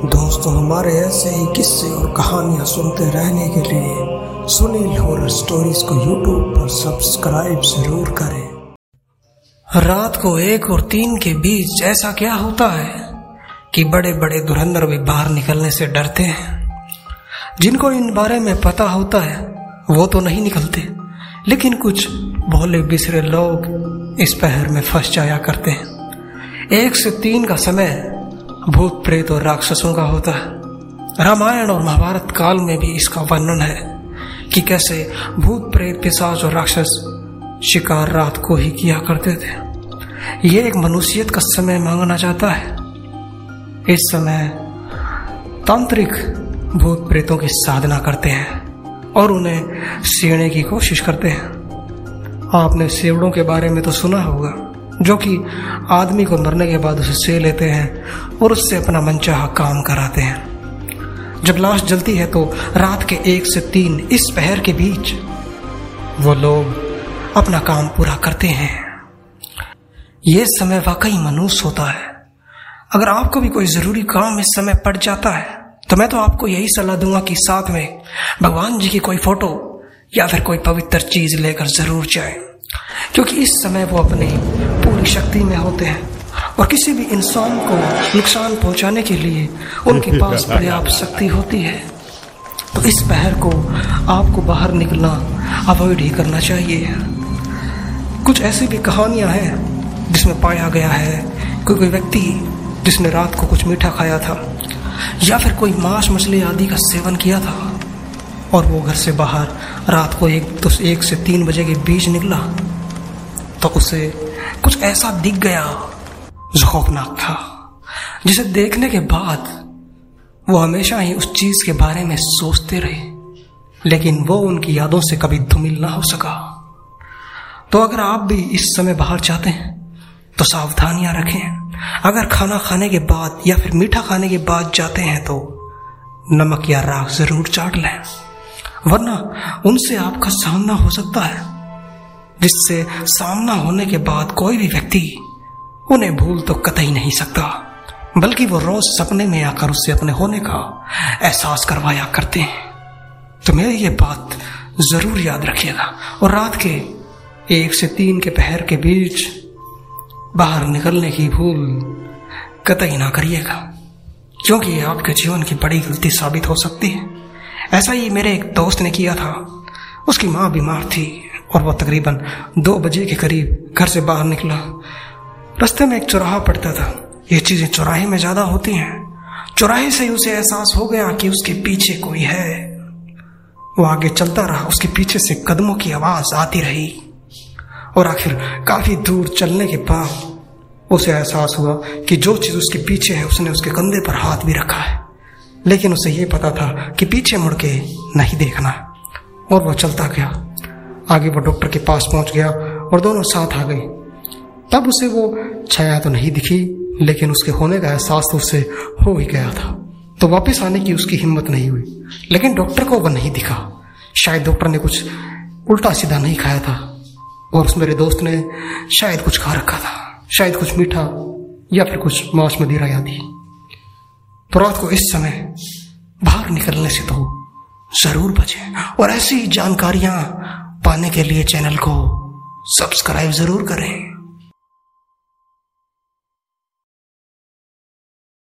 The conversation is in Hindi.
दोस्तों, हमारे ऐसे ही किस्से और कहानियाँ सुनते रहने के लिए सुनील हॉरर स्टोरीज को यूट्यूब पर सब्सक्राइब ज़रूर करें। रात को एक और तीन के बीच ऐसा क्या होता है कि बड़े बड़े धुरंधर भी बाहर निकलने से डरते हैं? जिनको इन बारे में पता होता है, वो तो नहीं निकलते, लेकिन कुछ भोले बिसरे लोग इस पहर में फंस जाया करते हैं। एक से तीन का समय भूत प्रेत और राक्षसों का होता है। रामायण और महाभारत काल में भी इसका वर्णन है कि कैसे भूत प्रेत पिशाच और राक्षस शिकार रात को ही किया करते थे। ये एक मनुष्यत का समय मांगना चाहता है। इस समय तांत्रिक भूत प्रेतों की साधना करते हैं और उन्हें सीने की कोशिश करते हैं। आपने सेवड़ों के बारे में तो सुना होगा। जो कि आदमी को मरने के बाद उसे से लेते हैं और उससे अपना मनचाहा काम कराते हैं। जब लाश जलती है तो रात के एक से तीन इस पहर के बीच वो लोग अपना काम पूरा करते हैं। ये समय वाकई मनुष्य होता है। अगर आपको भी कोई ज़रूरी काम इस समय पड़ जाता है तो मैं तो आपको यही सलाह दूँगा कि साथ में भगवान जी की कोई फ़ोटो या फिर कोई पवित्र चीज़ लेकर ज़रूर जाए, क्योंकि इस समय वो अपनी पूरी शक्ति में होते हैं और किसी भी इंसान को नुकसान पहुँचाने के लिए उनके पास पर्याप्त शक्ति होती है। तो इस पहर को आपको बाहर निकलना अवॉइड ही करना चाहिए। कुछ ऐसी भी कहानियाँ हैं जिसमें पाया गया है कोई कोई व्यक्ति जिसने रात को कुछ मीठा खाया था या फिर कोई मांस मछली आदि का सेवन किया था और वो घर से बाहर रात को एक तो एक से तीन बजे के बीच निकला तो उसे कुछ ऐसा दिख गया जो खौफनाक था, जिसे देखने के बाद वो हमेशा ही उस चीज़ के बारे में सोचते रहे, लेकिन वो उनकी यादों से कभी धुमिल ना हो सका। तो अगर आप भी इस समय बाहर जाते हैं तो सावधानियाँ रखें। अगर खाना खाने के बाद या फिर मीठा खाने के बाद जाते हैं तो नमक या राख ज़रूर चाट लें, वरना उनसे आपका सामना हो सकता है। जिससे सामना होने के बाद कोई भी व्यक्ति उन्हें भूल तो कतई नहीं सकता, बल्कि वो रोज सपने में आकर उससे अपने होने का एहसास करवाया करते हैं। तो मेरी ये बात ज़रूर याद रखिएगा। और रात के एक से तीन के पहर के बीच बाहर निकलने की भूल कतई ना करिएगा, क्योंकि ये आपके जीवन की बड़ी गलती साबित हो सकती है। ऐसा ही मेरे एक दोस्त ने किया था। उसकी माँ बीमार थी। और वह तकरीबन दो बजे के करीब घर से बाहर निकला। रास्ते में एक चौराहा पड़ता था। ये चीज़ें चौराहे में ज़्यादा होती हैं। चौराहे से ही उसे एहसास हो गया कि उसके पीछे कोई है। वो आगे चलता रहा। उसके पीछे से कदमों की आवाज़ आती रही। और आखिर काफ़ी दूर चलने के बाद उसे एहसास हुआ कि जो चीज़ उसके पीछे है, उसने उसके कंधे पर हाथ भी रखा है। लेकिन उसे यह पता था कि पीछे मुड़ के नहीं देखना। और वो चलता गया। आगे वो डॉक्टर के पास पहुँच गया और दोनों साथ आ गए। तब उसे वो छाया तो नहीं दिखी, लेकिन उसके होने का एहसास तो उससे हो ही गया था। तो वापस आने की उसकी हिम्मत नहीं हुई, लेकिन डॉक्टर को वह नहीं दिखा। शायद डॉक्टर ने कुछ उल्टा सीधा नहीं खाया था, और उस मेरे दोस्त ने शायद कुछ खा रखा था, शायद कुछ मीठा या फिर कुछ मांस मदिरा आदि तो रात को इस समय बाहर निकलने से तो ज़रूर बचे, और ऐसी जानकारियाँ पाने के लिए चैनल को सब्सक्राइब ज़रूर करें।